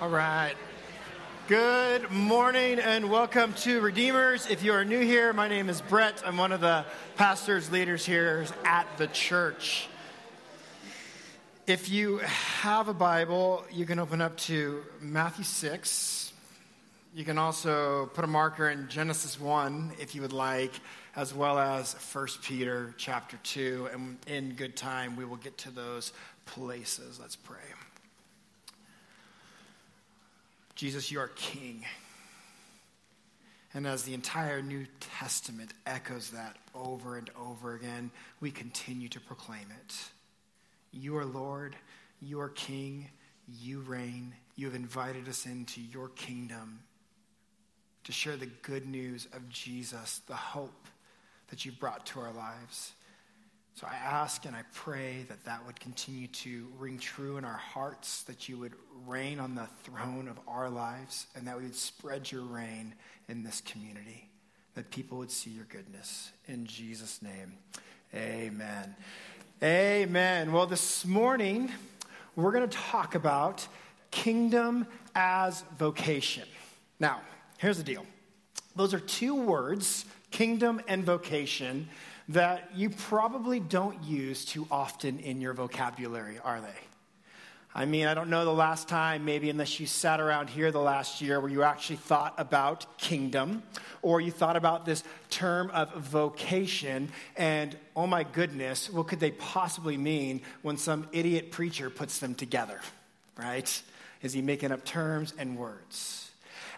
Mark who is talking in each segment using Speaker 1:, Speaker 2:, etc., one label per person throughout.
Speaker 1: All right. Good morning and welcome to Redeemers. If you are new here, my name is Brett. I'm one of the pastors, leaders here at the church. If you have a Bible, you can open up to Matthew 6. You can also put a marker in Genesis 1 if you would like, as well as 1 Peter chapter 2. And in good time, we will get to those places. Let's pray. Jesus, you are King. And as the entire New Testament echoes that over and over again, we continue to proclaim it. You are Lord, you are King, you reign. You have invited us into your kingdom to share the good news of Jesus, the hope that you've brought to our lives. So I ask and I pray that that would continue to ring true in our hearts, that you would reign on the throne of our lives, and that we would spread your reign in this community, that people would see your goodness. In Jesus' name, amen. Amen. Well, this morning, we're going to talk about kingdom as vocation. Now, here's the deal those are two words, kingdom and vocation that you probably don't use too often in your vocabulary, are they? I mean, I don't know the last time, maybe unless you sat around here the last year, where you actually thought about kingdom or you thought about this term of vocation and, oh my goodness, what could they possibly mean when some idiot preacher puts them together, right? Is he making up terms and words?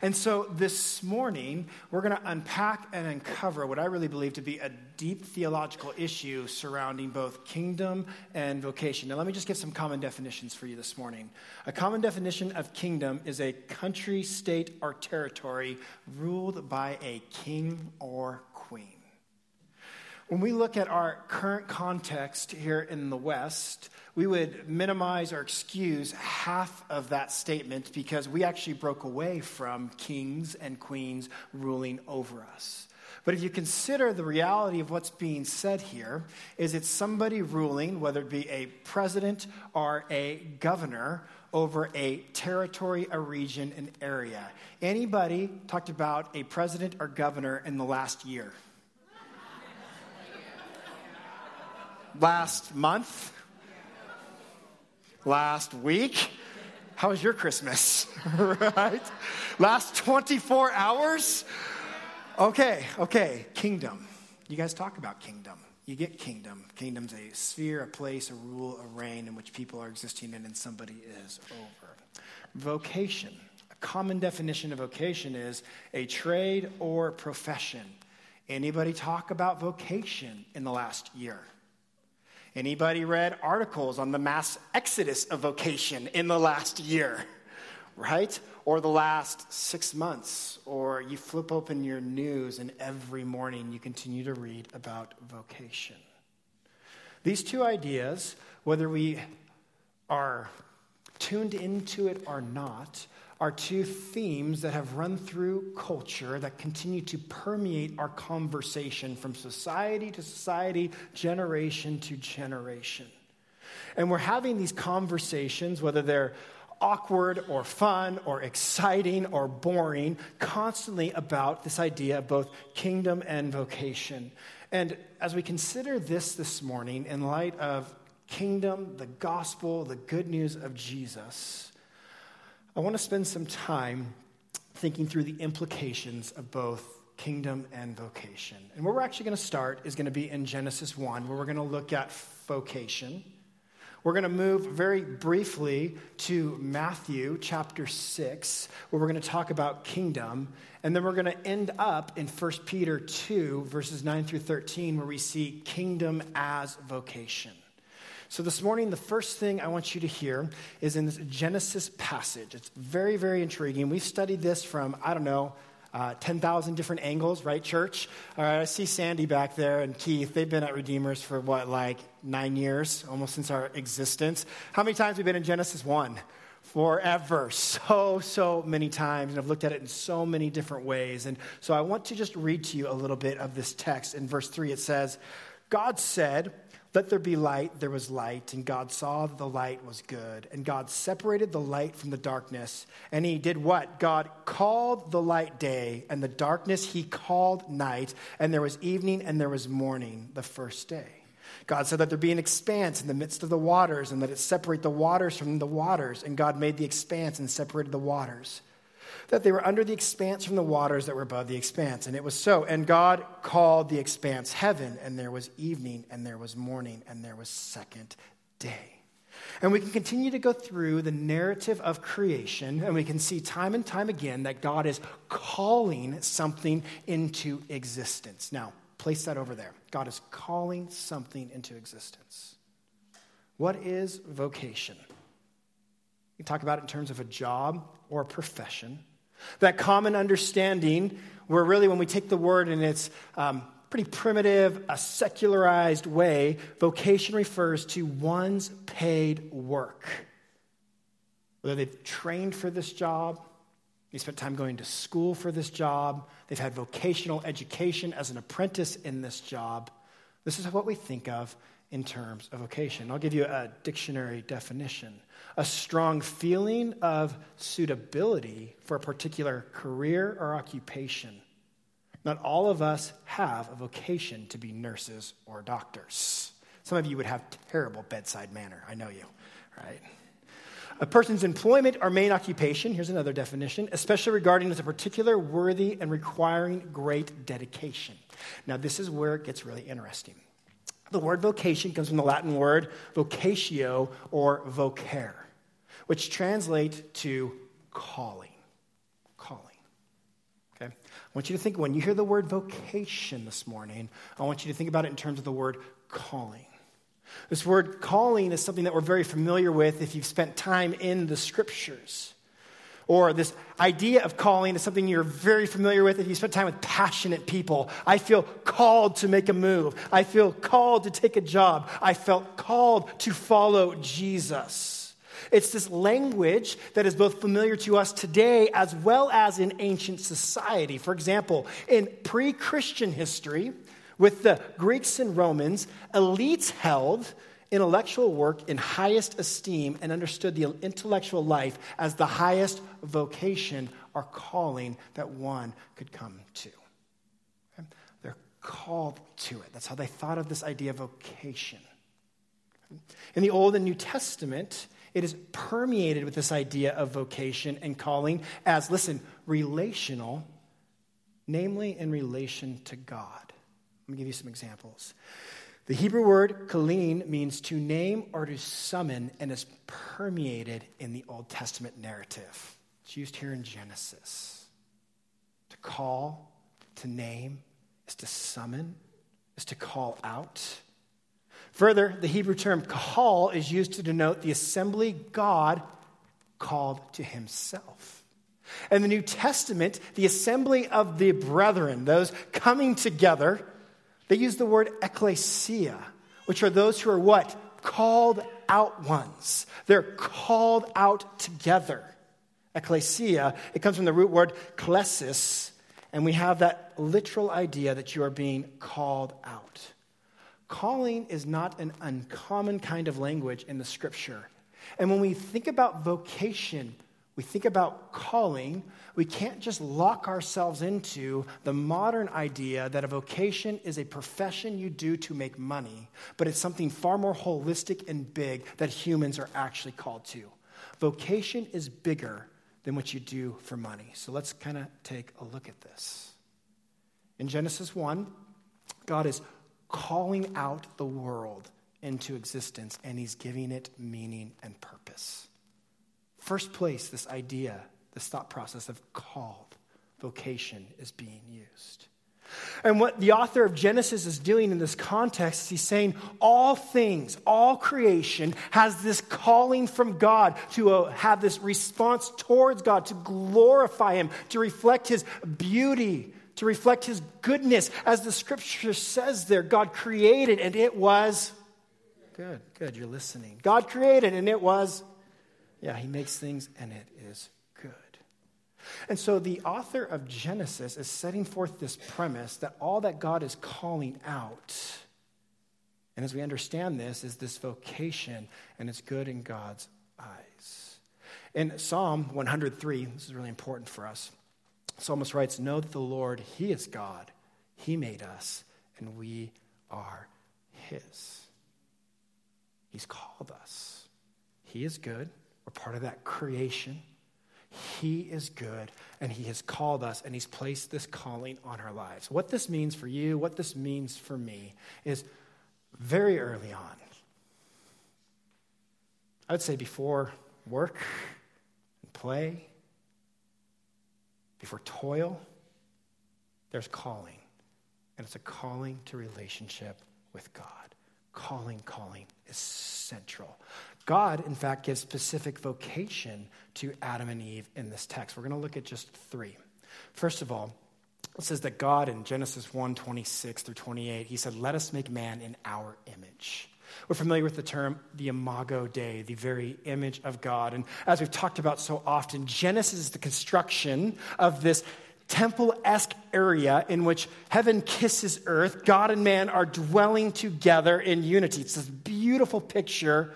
Speaker 1: And so this morning, we're going to unpack and uncover what I really believe to be a deep theological issue surrounding both kingdom and vocation. Now, let me just give some common definitions for you this morning. A common definition of kingdom is a country, state, or territory ruled by a king or queen. When we look at our current context here in the West, we would minimize or excuse half of that statement because we actually broke away from kings and queens ruling over us. But if you consider the reality of what's being said here, is it's somebody ruling, whether it be a president or a governor, over a territory, a region, an area. Anybody talked about a president or governor in the last year? last month, last week. How was your Christmas? right? Last 24 hours? Okay, okay, kingdom. You guys talk about kingdom. You get kingdom. Kingdom's a sphere, a place, a rule, a reign in which people are existing in and somebody is over. Vocation. A common definition of vocation is a trade or profession. Anybody talk about vocation in the last year? Anybody read articles on the mass exodus of vocation in the last year, right? Or the last six months? Or you flip open your news and every morning you continue to read about vocation. These two ideas, whether we are tuned into it or not, are two themes that have run through culture that continue to permeate our conversation from society to society, generation to generation. And we're having these conversations, whether they're awkward or fun or exciting or boring, constantly about this idea of both kingdom and vocation. And as we consider this this morning, in light of kingdom, the gospel, the good news of Jesus, I want to spend some time thinking through the implications of both kingdom and vocation. And where we're actually going to start is going to be in Genesis 1, where we're going to look at vocation. We're going to move very briefly to Matthew chapter 6, where we're going to talk about kingdom. And then we're going to end up in 1 Peter 2, verses 9 through 13, where we see kingdom as vocation. So, this morning, the first thing I want you to hear is in this Genesis passage. It's very, very intriguing. We've studied this from, I don't know, uh, 10,000 different angles, right, church? All right, I see Sandy back there and Keith. They've been at Redeemers for what, like nine years, almost since our existence. How many times have we been in Genesis 1? Forever. So, so many times. And I've looked at it in so many different ways. And so I want to just read to you a little bit of this text. In verse 3, it says, God said, Let there be light, there was light, and God saw that the light was good. And God separated the light from the darkness. And he did what? God called the light day, and the darkness he called night. And there was evening and there was morning the first day. God said that there be an expanse in the midst of the waters, and that it separate the waters from the waters. And God made the expanse and separated the waters that they were under the expanse from the waters that were above the expanse. And it was so. And God called the expanse heaven, and there was evening, and there was morning, and there was second day. And we can continue to go through the narrative of creation, and we can see time and time again that God is calling something into existence. Now, place that over there. God is calling something into existence. What is vocation? You talk about it in terms of a job or profession. That common understanding, where really when we take the word in its um, pretty primitive, a secularized way, vocation refers to one's paid work. Whether they've trained for this job, they spent time going to school for this job, they've had vocational education as an apprentice in this job. This is what we think of in terms of vocation. I'll give you a dictionary definition a strong feeling of suitability for a particular career or occupation. Not all of us have a vocation to be nurses or doctors. Some of you would have terrible bedside manner. I know you, right? A person's employment or main occupation, here's another definition, especially regarding as a particular worthy and requiring great dedication. Now, this is where it gets really interesting. The word vocation comes from the Latin word vocatio or vocare, which translates to calling. Calling. Okay? I want you to think, when you hear the word vocation this morning, I want you to think about it in terms of the word calling. This word calling is something that we're very familiar with if you've spent time in the scriptures or this idea of calling is something you're very familiar with if you spend time with passionate people. I feel called to make a move. I feel called to take a job. I felt called to follow Jesus. It's this language that is both familiar to us today as well as in ancient society. For example, in pre Christian history, with the Greeks and Romans, elites held intellectual work in highest esteem and understood the intellectual life as the highest vocation or calling that one could come to. Okay? They're called to it. That's how they thought of this idea of vocation. In the Old and New Testament, it is permeated with this idea of vocation and calling as, listen, relational, namely in relation to God. Let me give you some examples. The Hebrew word kalin means to name or to summon and is permeated in the Old Testament narrative. It's used here in Genesis. To call, to name, is to summon, is to call out. Further, the Hebrew term kahal is used to denote the assembly God called to himself. In the New Testament, the assembly of the brethren, those coming together, they use the word ecclesia, which are those who are what? Called out ones. They're called out together. Ecclesia, it comes from the root word klesis, and we have that literal idea that you are being called out. Calling is not an uncommon kind of language in the scripture. And when we think about vocation, we think about calling, we can't just lock ourselves into the modern idea that a vocation is a profession you do to make money, but it's something far more holistic and big that humans are actually called to. Vocation is bigger than what you do for money. So let's kind of take a look at this. In Genesis 1, God is calling out the world into existence and he's giving it meaning and purpose. First place, this idea, this thought process of called, vocation is being used. And what the author of Genesis is doing in this context, he's saying all things, all creation has this calling from God to uh, have this response towards God, to glorify Him, to reflect His beauty, to reflect His goodness. As the scripture says there, God created and it was good. Good, you're listening. God created and it was yeah, he makes things and it is good. And so the author of Genesis is setting forth this premise that all that God is calling out And as we understand this, is this vocation, and it's good in God's eyes. In Psalm 103, this is really important for us. Psalmist writes, Know that the Lord, He is God. He made us, and we are His. He's called us. He is good. We're part of that creation. He is good, and He has called us, and He's placed this calling on our lives. What this means for you, what this means for me, is very early on. I would say before work and play, before toil, there's calling. And it's a calling to relationship with God. Calling, calling is central. God, in fact, gives specific vocation to Adam and Eve in this text. We're going to look at just three. First of all, it says that God in Genesis 1 26 through 28, he said, Let us make man in our image. We're familiar with the term the imago Dei, the very image of God. And as we've talked about so often, Genesis is the construction of this temple esque area in which heaven kisses earth. God and man are dwelling together in unity. It's this beautiful picture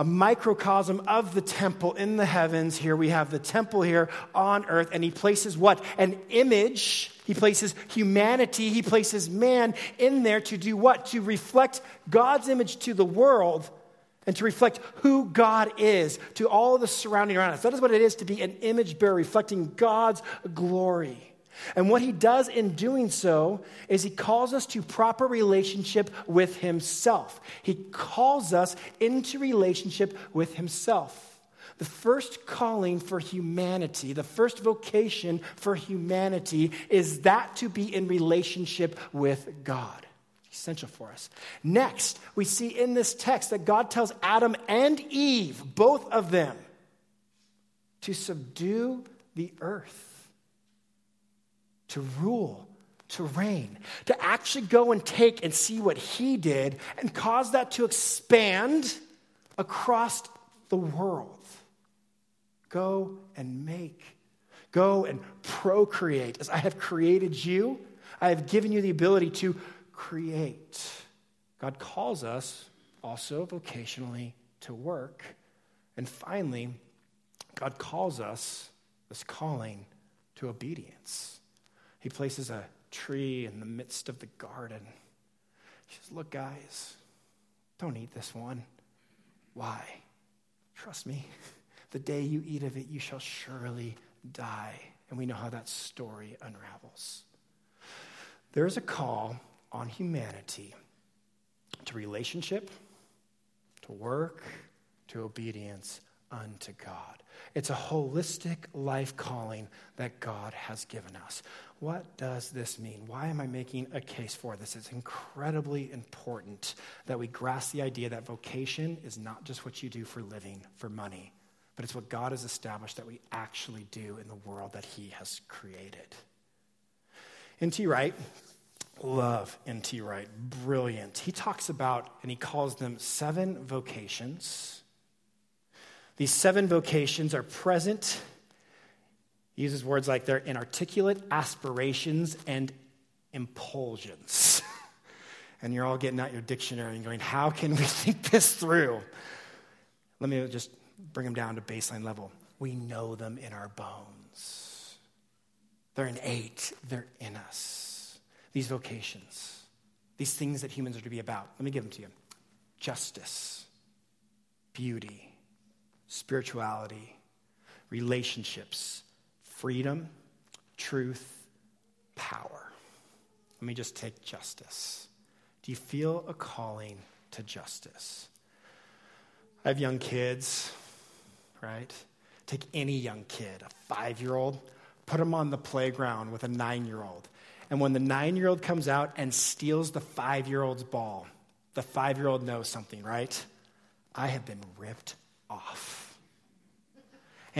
Speaker 1: a microcosm of the temple in the heavens. Here we have the temple here on earth, and he places what? An image. He places humanity, he places man in there to do what? To reflect God's image to the world and to reflect who God is to all the surrounding around us. That is what it is to be an image bearer, reflecting God's glory. And what he does in doing so is he calls us to proper relationship with himself. He calls us into relationship with himself. The first calling for humanity, the first vocation for humanity is that to be in relationship with God. Essential for us. Next, we see in this text that God tells Adam and Eve, both of them, to subdue the earth to rule, to reign, to actually go and take and see what he did and cause that to expand across the world. Go and make. Go and procreate. As I have created you, I have given you the ability to create. God calls us also vocationally to work. And finally, God calls us, this calling, to obedience. He places a tree in the midst of the garden. He says, Look, guys, don't eat this one. Why? Trust me, the day you eat of it, you shall surely die. And we know how that story unravels. There is a call on humanity to relationship, to work, to obedience unto God. It's a holistic life calling that God has given us. What does this mean? Why am I making a case for this? It's incredibly important that we grasp the idea that vocation is not just what you do for living, for money, but it's what God has established that we actually do in the world that He has created. N.T. Wright, love N.T. Wright, brilliant. He talks about, and he calls them seven vocations. These seven vocations are present uses words like their inarticulate aspirations and impulsions. and you're all getting out your dictionary and going, how can we think this through? Let me just bring them down to baseline level. We know them in our bones. They're innate, they're in us. These vocations, these things that humans are to be about. Let me give them to you justice, beauty, spirituality, relationships, freedom, truth, power. Let me just take justice. Do you feel a calling to justice? I have young kids, right? Take any young kid, a five year old, put them on the playground with a nine year old. And when the nine year old comes out and steals the five year old's ball, the five year old knows something, right? I have been ripped off.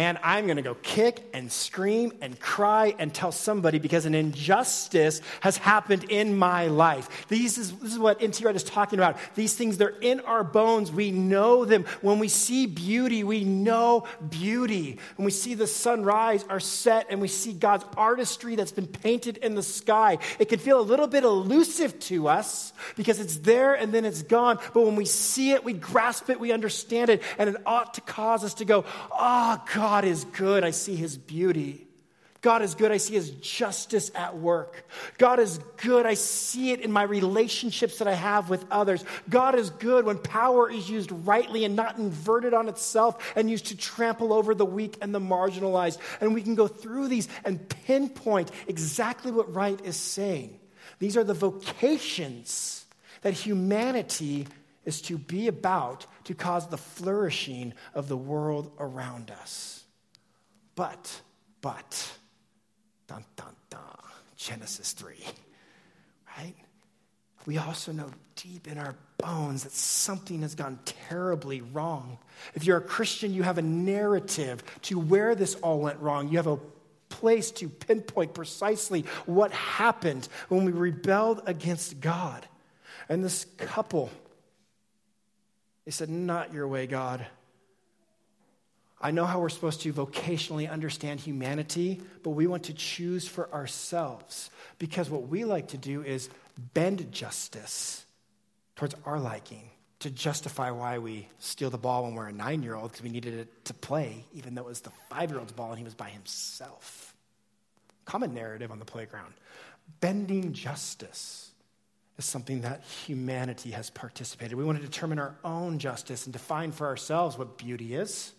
Speaker 1: And I'm going to go kick and scream and cry and tell somebody because an injustice has happened in my life. These is, this is what N.T. Wright is talking about. These things, they're in our bones. We know them. When we see beauty, we know beauty. When we see the sunrise or set and we see God's artistry that's been painted in the sky, it can feel a little bit elusive to us because it's there and then it's gone. But when we see it, we grasp it, we understand it, and it ought to cause us to go, oh, God God is good. I see his beauty. God is good. I see his justice at work. God is good. I see it in my relationships that I have with others. God is good when power is used rightly and not inverted on itself and used to trample over the weak and the marginalized. And we can go through these and pinpoint exactly what Wright is saying. These are the vocations that humanity is to be about to cause the flourishing of the world around us. But, but, dun dun dun, Genesis 3, right? We also know deep in our bones that something has gone terribly wrong. If you're a Christian, you have a narrative to where this all went wrong. You have a place to pinpoint precisely what happened when we rebelled against God. And this couple, they said, Not your way, God. I know how we're supposed to vocationally understand humanity, but we want to choose for ourselves because what we like to do is bend justice towards our liking to justify why we steal the ball when we're a nine year old because we needed it to play, even though it was the five year old's ball and he was by himself. Common narrative on the playground. Bending justice is something that humanity has participated. We want to determine our own justice and define for ourselves what beauty is,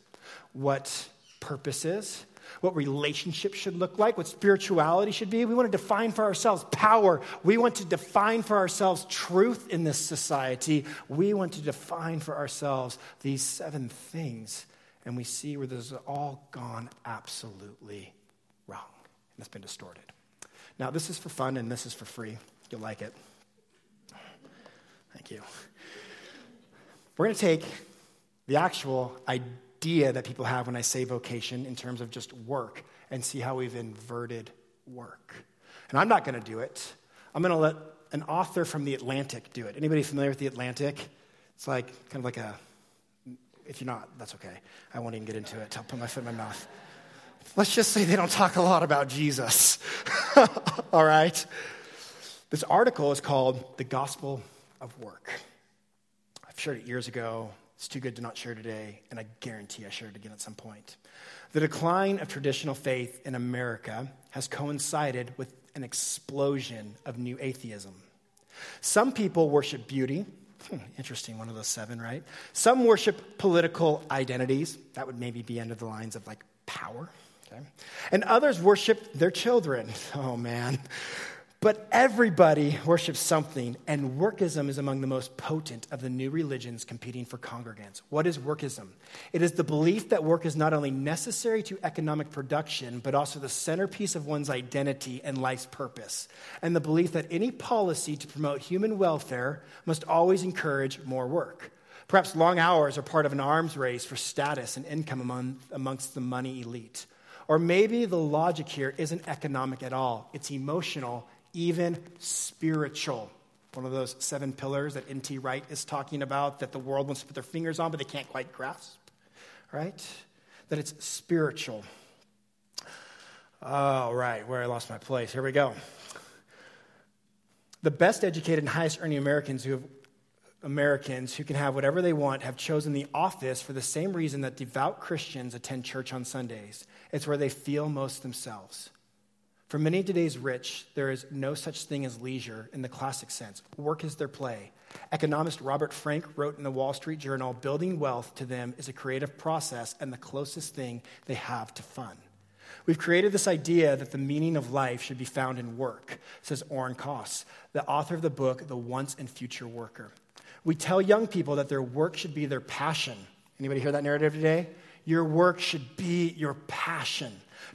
Speaker 1: what purpose is, what relationship should look like, what spirituality should be. We want to define for ourselves power. We want to define for ourselves truth in this society. We want to define for ourselves these seven things. And we see where this has all gone absolutely wrong and it's been distorted. Now, this is for fun and this is for free. You'll like it. Thank you. We're going to take the actual idea that people have when I say vocation in terms of just work and see how we've inverted work. And I'm not going to do it. I'm going to let an author from the Atlantic do it. Anybody familiar with the Atlantic? It's like kind of like a if you're not, that's okay. I won't even get into it. I'll put my foot in my mouth. Let's just say they don't talk a lot about Jesus. All right? This article is called The Gospel of work. I've shared it years ago. It's too good to not share today, and I guarantee I share it again at some point. The decline of traditional faith in America has coincided with an explosion of new atheism. Some people worship beauty. Hmm, interesting, one of those seven, right? Some worship political identities. That would maybe be under the lines of like power. Okay? And others worship their children. Oh man. But everybody worships something, and workism is among the most potent of the new religions competing for congregants. What is workism? It is the belief that work is not only necessary to economic production, but also the centerpiece of one's identity and life's purpose, and the belief that any policy to promote human welfare must always encourage more work. Perhaps long hours are part of an arms race for status and income among, amongst the money elite. Or maybe the logic here isn't economic at all, it's emotional even spiritual. One of those seven pillars that N.T. Wright is talking about that the world wants to put their fingers on, but they can't quite grasp, right? That it's spiritual. Oh, right, where I lost my place. Here we go. The best educated and highest earning Americans who have Americans who can have whatever they want have chosen the office for the same reason that devout Christians attend church on Sundays. It's where they feel most themselves. For many of today's rich, there is no such thing as leisure in the classic sense. Work is their play. Economist Robert Frank wrote in the Wall Street Journal building wealth to them is a creative process and the closest thing they have to fun. We've created this idea that the meaning of life should be found in work, says Oren Cass, the author of the book, The Once and Future Worker. We tell young people that their work should be their passion. Anybody hear that narrative today? Your work should be your passion.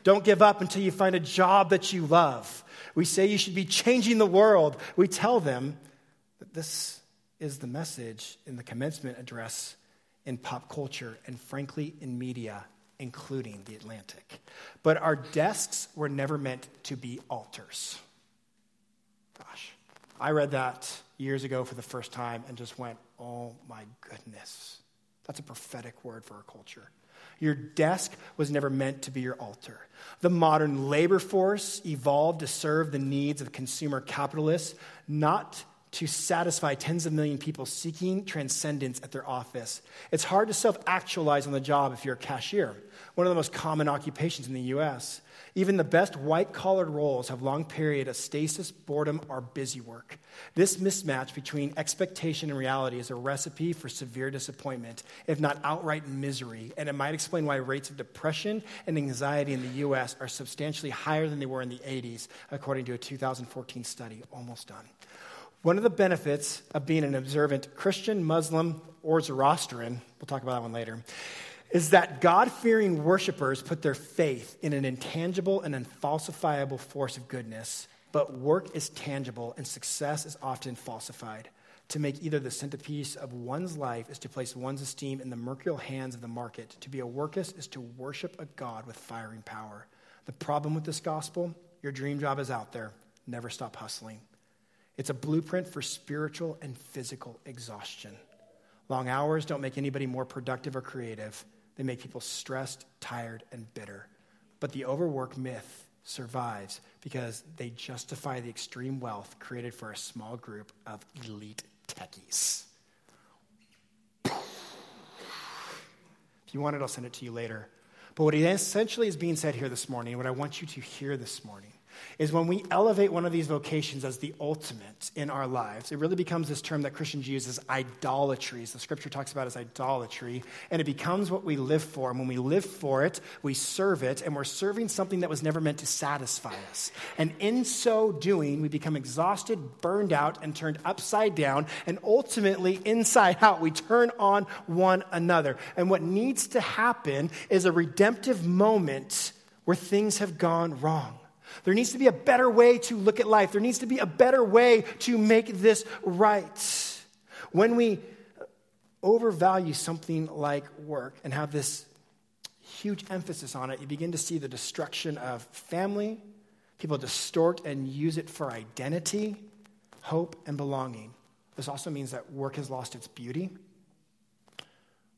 Speaker 1: Don't give up until you find a job that you love. We say you should be changing the world. We tell them that this is the message in the commencement address in pop culture and, frankly, in media including the Atlantic. But our desks were never meant to be altars. Gosh, I read that years ago for the first time and just went, oh my goodness. That's a prophetic word for our culture. Your desk was never meant to be your altar. The modern labor force evolved to serve the needs of consumer capitalists, not to satisfy tens of million people seeking transcendence at their office. It's hard to self actualize on the job if you're a cashier, one of the most common occupations in the US. Even the best white collared roles have long period of stasis, boredom, or busy work. This mismatch between expectation and reality is a recipe for severe disappointment, if not outright misery, and it might explain why rates of depression and anxiety in the US are substantially higher than they were in the 80s, according to a 2014 study. Almost done. One of the benefits of being an observant Christian, Muslim, or Zoroastrian, we'll talk about that one later, is that God fearing worshipers put their faith in an intangible and unfalsifiable force of goodness, but work is tangible and success is often falsified. To make either the centerpiece of one's life is to place one's esteem in the mercurial hands of the market. To be a workist is to worship a God with firing power. The problem with this gospel your dream job is out there. Never stop hustling. It's a blueprint for spiritual and physical exhaustion. Long hours don't make anybody more productive or creative. They make people stressed, tired, and bitter. But the overwork myth survives because they justify the extreme wealth created for a small group of elite techies. If you want it, I'll send it to you later. But what essentially is being said here this morning, what I want you to hear this morning, is when we elevate one of these vocations as the ultimate in our lives, it really becomes this term that Christians use as idolatry, as the scripture talks about as idolatry, and it becomes what we live for. And when we live for it, we serve it, and we're serving something that was never meant to satisfy us. And in so doing, we become exhausted, burned out, and turned upside down, and ultimately inside out, we turn on one another. And what needs to happen is a redemptive moment where things have gone wrong. There needs to be a better way to look at life. There needs to be a better way to make this right. When we overvalue something like work and have this huge emphasis on it, you begin to see the destruction of family. People distort and use it for identity, hope, and belonging. This also means that work has lost its beauty.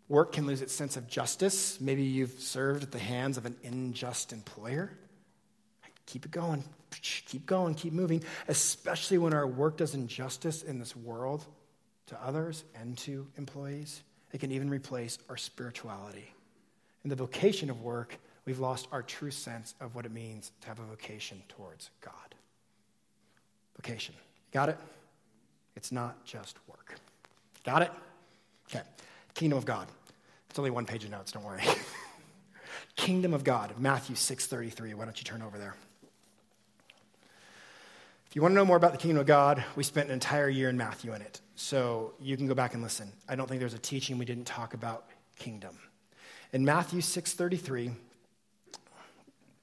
Speaker 1: Work can lose its sense of justice. Maybe you've served at the hands of an unjust employer keep it going, keep going, keep moving, especially when our work does injustice in this world to others and to employees. It can even replace our spirituality. In the vocation of work, we've lost our true sense of what it means to have a vocation towards God. Vocation. Got it? It's not just work. Got it? Okay. Kingdom of God. It's only one page of notes, don't worry. Kingdom of God, Matthew 6:33. Why don't you turn over there? If you want to know more about the kingdom of God, we spent an entire year in Matthew in it. So you can go back and listen. I don't think there's a teaching we didn't talk about kingdom. In Matthew 6:33,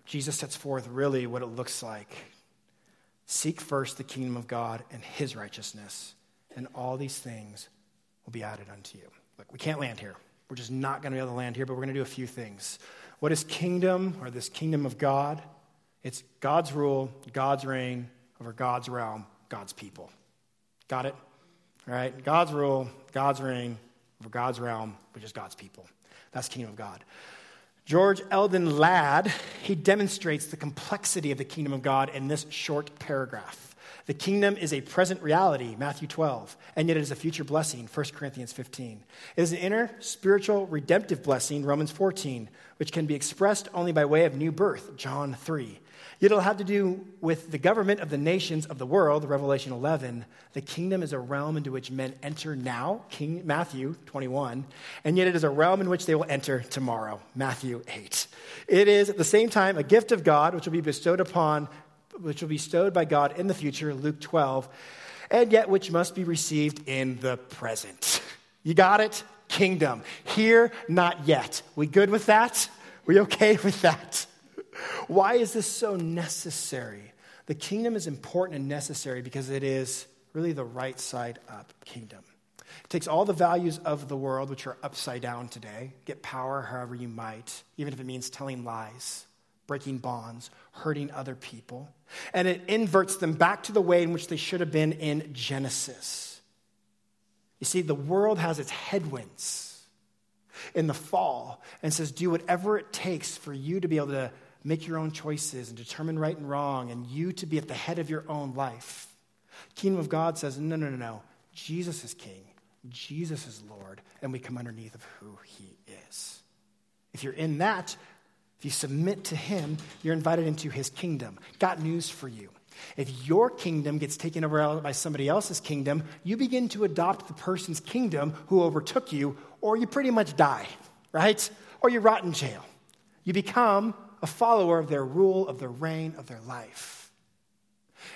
Speaker 1: Jesus sets forth really what it looks like. Seek first the kingdom of God and his righteousness, and all these things will be added unto you. Look, we can't land here. We're just not going to be able to land here, but we're going to do a few things. What is kingdom or this kingdom of God? It's God's rule, God's reign, over God's realm, God's people. Got it? All right? God's rule, God's reign over God's realm, which is God's people. That's kingdom of God. George Eldon Ladd, he demonstrates the complexity of the kingdom of God in this short paragraph. The kingdom is a present reality, Matthew 12, and yet it is a future blessing, 1 Corinthians 15. It is an inner spiritual redemptive blessing, Romans 14, which can be expressed only by way of new birth, John 3. Yet it'll have to do with the government of the nations of the world, Revelation 11. The kingdom is a realm into which men enter now, King Matthew 21, and yet it is a realm in which they will enter tomorrow, Matthew 8. It is at the same time a gift of God which will be bestowed upon which will be bestowed by God in the future, Luke 12, and yet which must be received in the present. You got it? Kingdom. Here, not yet. We good with that? We okay with that? Why is this so necessary? The kingdom is important and necessary because it is really the right side up kingdom. It takes all the values of the world, which are upside down today, get power however you might, even if it means telling lies, breaking bonds, hurting other people, and it inverts them back to the way in which they should have been in Genesis. You see, the world has its headwinds in the fall and says, do whatever it takes for you to be able to make your own choices and determine right and wrong, and you to be at the head of your own life. Kingdom of God says, no, no, no, no. Jesus is king. Jesus is Lord, and we come underneath of who he is. If you're in that, if you submit to him, you're invited into his kingdom. Got news for you. If your kingdom gets taken over by somebody else's kingdom, you begin to adopt the person's kingdom who overtook you, or you pretty much die, right? Or you rot in jail. You become a follower of their rule, of their reign, of their life.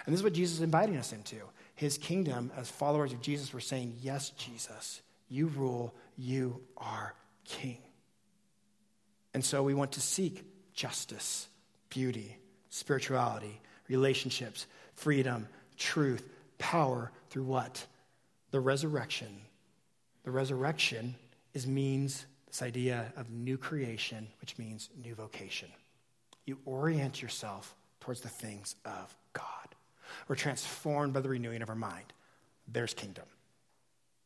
Speaker 1: And this is what Jesus is inviting us into his kingdom, as followers of Jesus, we're saying, Yes, Jesus, you rule, you are king. And so we want to seek justice, beauty, spirituality, relationships, freedom, truth, power through what? The resurrection. The resurrection is means this idea of new creation, which means new vocation. You orient yourself towards the things of God. We're transformed by the renewing of our mind. There's kingdom.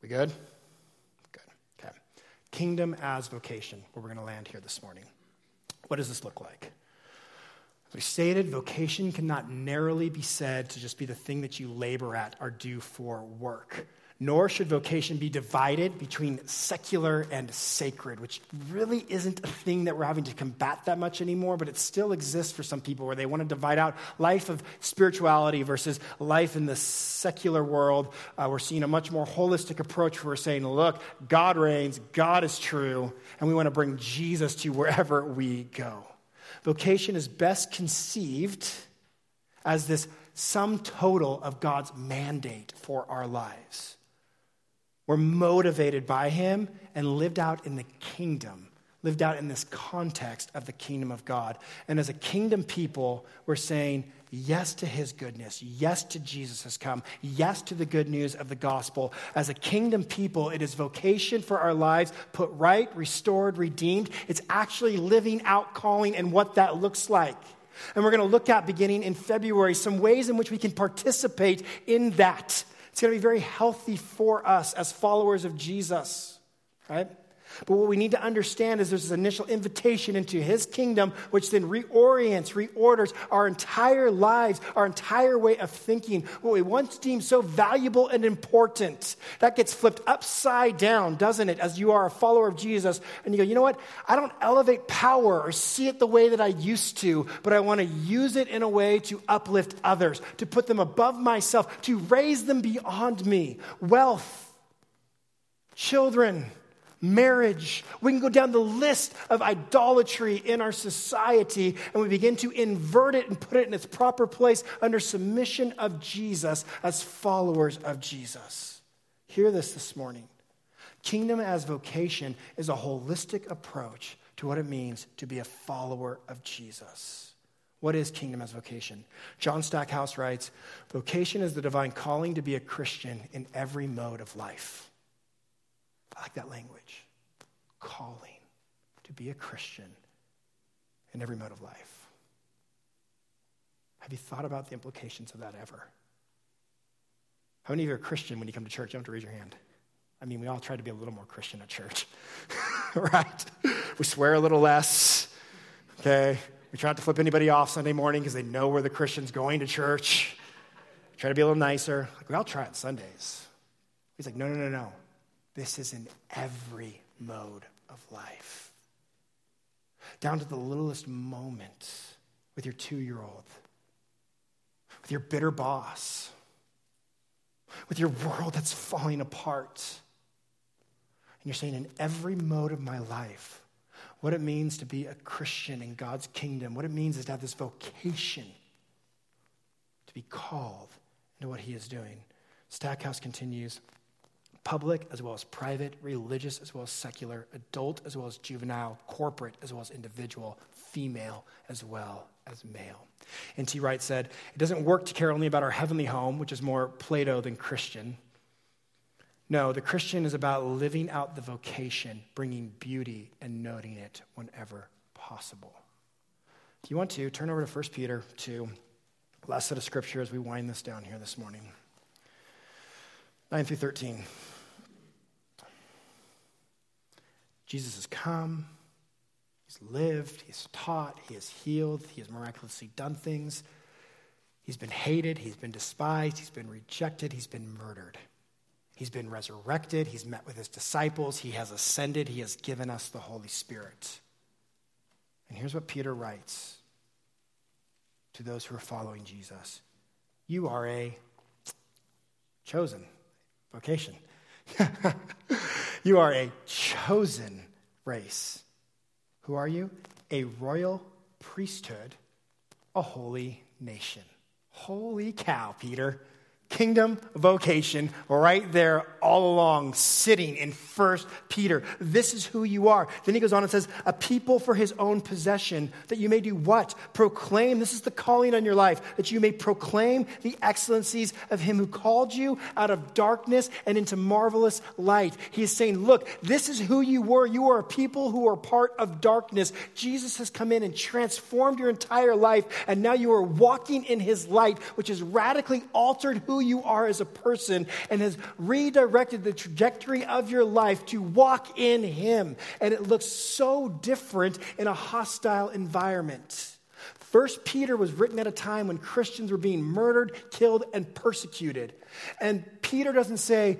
Speaker 1: We good? Good. Okay. Kingdom as vocation, where we're going to land here this morning. What does this look like? We stated, vocation cannot narrowly be said to just be the thing that you labor at or do for work nor should vocation be divided between secular and sacred, which really isn't a thing that we're having to combat that much anymore, but it still exists for some people where they want to divide out life of spirituality versus life in the secular world. Uh, we're seeing a much more holistic approach where we're saying, look, God reigns, God is true, and we want to bring Jesus to wherever we go. Vocation is best conceived as this sum total of God's mandate for our lives. We're motivated by him and lived out in the kingdom, lived out in this context of the kingdom of God. And as a kingdom people, we're saying yes to his goodness, yes to Jesus has come, yes to the good news of the gospel. As a kingdom people, it is vocation for our lives put right, restored, redeemed. It's actually living out calling and what that looks like. And we're going to look at beginning in February some ways in which we can participate in that it's going to be very healthy for us as followers of Jesus, right? But what we need to understand is there's this initial invitation into his kingdom, which then reorients, reorders our entire lives, our entire way of thinking. What we once deemed so valuable and important, that gets flipped upside down, doesn't it? As you are a follower of Jesus, and you go, you know what? I don't elevate power or see it the way that I used to, but I want to use it in a way to uplift others, to put them above myself, to raise them beyond me. Wealth, children, marriage. We can go down the list of idolatry in our society and we begin to invert it and put it in its proper place under submission of Jesus as followers of Jesus. Hear this this morning. Kingdom as vocation is a holistic approach to what it means to be a follower of Jesus. What is kingdom as vocation? John Stackhouse writes Vocation is the divine calling to be a Christian in every mode of life. I like that language. Calling to be a Christian in every mode of life. Have you thought about the implications of that ever? How many of you are Christian when you come to church? You don't have to raise your hand. I mean, we all try to be a little more Christian at church, right? We swear a little less, okay? We try not to flip anybody off Sunday morning because they know we're the Christians going to church. Try to be a little nicer. Like, we all try it Sundays. He's like, no, no, no, no. This is in every mode of life. Down to the littlest moment with your two year old, with your bitter boss, with your world that's falling apart. And you're saying, in every mode of my life, what it means to be a Christian in God's kingdom, what it means is to have this vocation to be called into what He is doing. Stackhouse continues public as well as private, religious as well as secular, adult as well as juvenile, corporate as well as individual, female as well as male. N.T. Wright said, It doesn't work to care only about our heavenly home, which is more Plato than Christian. No, the Christian is about living out the vocation, bringing beauty and noting it whenever possible. If you want to, turn over to 1 Peter 2, last set of scripture as we wind this down here this morning. 9 through 13. Jesus has come, he's lived, he's taught, he has healed, he has miraculously done things. He's been hated, he's been despised, he's been rejected, he's been murdered. He's been resurrected, he's met with his disciples, he has ascended, he has given us the Holy Spirit. And here's what Peter writes to those who are following Jesus. You are a chosen vocation. you are a chosen race. Who are you? A royal priesthood, a holy nation. Holy cow, Peter kingdom vocation right there all along, sitting in First Peter. This is who you are. Then he goes on and says, A people for his own possession, that you may do what? Proclaim. This is the calling on your life, that you may proclaim the excellencies of him who called you out of darkness and into marvelous light. He is saying, Look, this is who you were. You are a people who are part of darkness. Jesus has come in and transformed your entire life, and now you are walking in his light, which has radically altered who you are as a person and has redirected the trajectory of your life to walk in Him. And it looks so different in a hostile environment. First Peter was written at a time when Christians were being murdered, killed, and persecuted. And Peter doesn't say,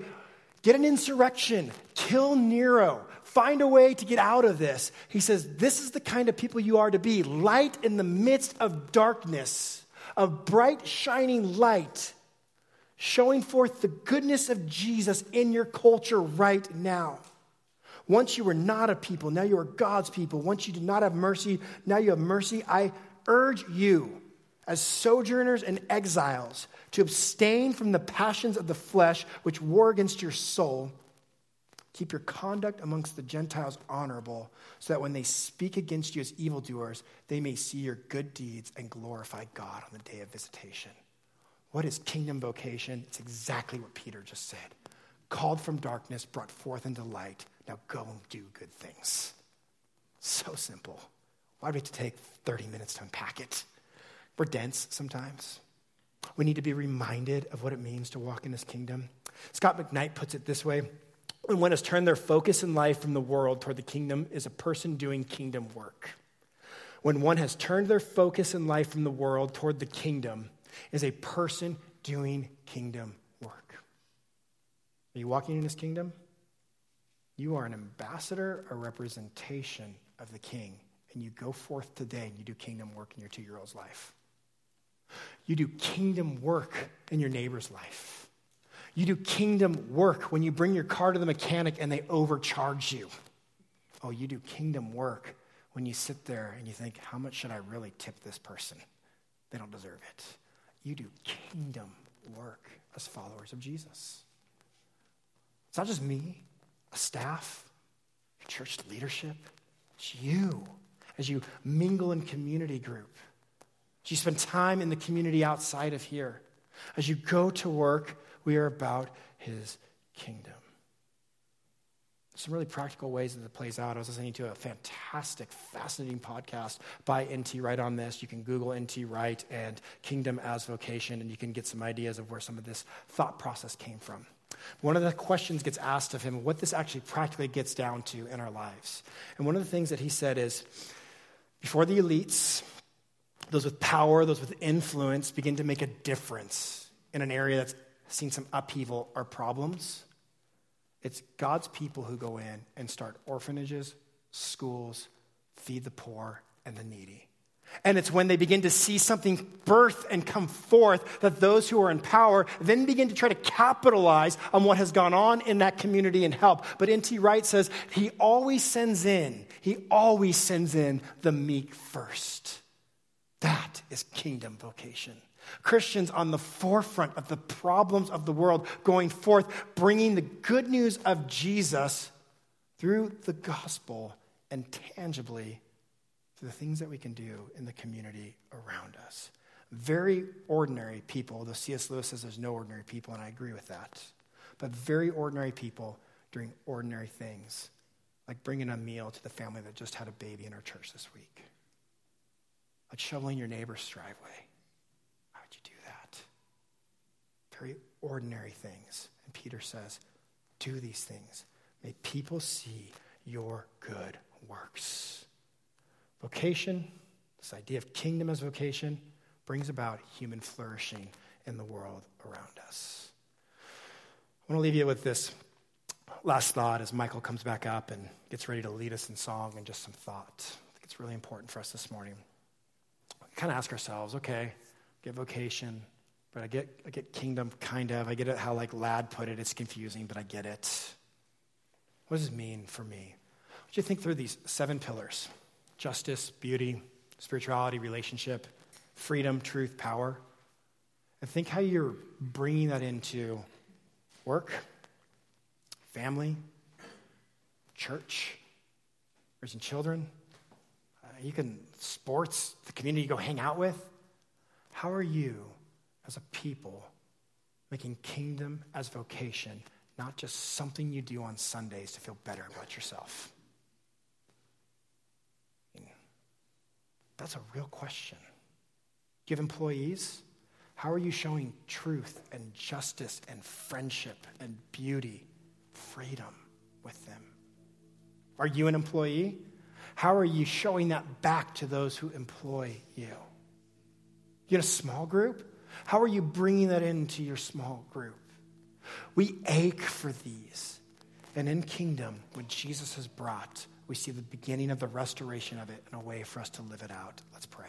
Speaker 1: get an insurrection, kill Nero, find a way to get out of this. He says, this is the kind of people you are to be light in the midst of darkness, of bright, shining light showing forth the goodness of Jesus in your culture right now. Once you were not a people, now you are God's people. Once you did not have mercy, now you have mercy. I urge you, as sojourners and exiles, to abstain from the passions of the flesh which war against your soul. Keep your conduct amongst the Gentiles honorable, so that when they speak against you as evildoers, they may see your good deeds and glorify God on the day of visitation. What is kingdom vocation? It's exactly what Peter just said. Called from darkness, brought forth into light. Now go and do good things. So simple. Why do we have to take 30 minutes to unpack it? We're dense sometimes. We need to be reminded of what it means to walk in this kingdom. Scot McKnight puts it this way When one has turned their focus in life from the world toward the kingdom, is a person doing kingdom work. When one has turned their focus in life from the world toward the kingdom, is a person doing kingdom work. Are you walking in his kingdom? You are an ambassador, a representation of the king, and you go forth today and you do kingdom work in your two year old's life. You do kingdom work in your neighbor's life. You do kingdom work when you bring your car to the mechanic and they overcharge you. Oh, you do kingdom work when you sit there and you think, how much should I really tip this person? They don't deserve it you do kingdom work as followers of Jesus. It's not just me, a staff, church leadership. It's you as you mingle in community group. As you spend time in the community outside of here. As you go to work, we are about his kingdom some really practical ways that it plays out. I was listening to a fantastic, fascinating podcast by N.T. Wright on this. You can Google N.T. Wright and Kingdom as Vocation, and you can get some ideas of where some of this thought process came from. One of the questions gets asked of him what this actually practically gets down to in our lives. And one of the things that he said is before the elites, those with power, those with influence begin to make a difference in an area that's seen some upheaval or problems, it's God's people who go in and start orphanages, schools, feed the poor and the needy. And it's when they begin to see something birth and come forth that those who are in power then begin to try to capitalize on what has gone on in that community and help. But N.T. Wright says he always sends in, he always sends in the meek first. That is kingdom vocation. Christians on the forefront of the problems of the world, going forth, bringing the good news of Jesus through the gospel and tangibly through the things that we can do in the community around us. Very ordinary people, though C.S. Lewis says there's no ordinary people, and I agree with that. but very ordinary people doing ordinary things, like bringing a meal to the family that just had a baby in our church this week, like shoveling your neighbor's driveway. How would you do that? Very ordinary things. And Peter says, Do these things. May people see your good works. Vocation, this idea of kingdom as vocation, brings about human flourishing in the world around us. I want to leave you with this last thought as Michael comes back up and gets ready to lead us in song and just some thought. I think it's really important for us this morning. We kind of ask ourselves, okay, get vocation, but I get, I get kingdom, kind of. I get it how, like Lad put it, it's confusing, but I get it. What does this mean for me? Would you think through these seven pillars justice, beauty, spirituality, relationship, freedom, truth, power? And think how you're bringing that into work, family, church, raising children, uh, you can sports, the community you go hang out with. How are you as a people making kingdom as vocation, not just something you do on Sundays to feel better about yourself? That's a real question. You have employees? How are you showing truth and justice and friendship and beauty, freedom with them? Are you an employee? How are you showing that back to those who employ you? You in a small group? How are you bringing that into your small group? We ache for these. And in kingdom, what Jesus has brought, we see the beginning of the restoration of it and a way for us to live it out. Let's pray.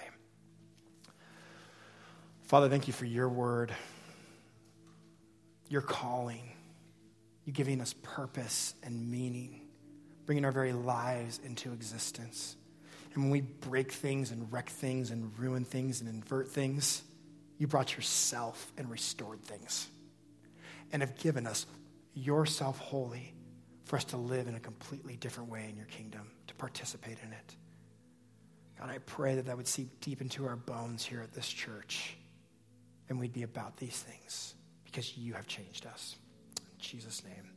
Speaker 1: Father, thank you for your word, your calling, you giving us purpose and meaning, bringing our very lives into existence. And when we break things and wreck things and ruin things and invert things, you brought yourself and restored things and have given us yourself wholly for us to live in a completely different way in your kingdom, to participate in it. God, I pray that that would seep deep into our bones here at this church and we'd be about these things because you have changed us. In Jesus' name.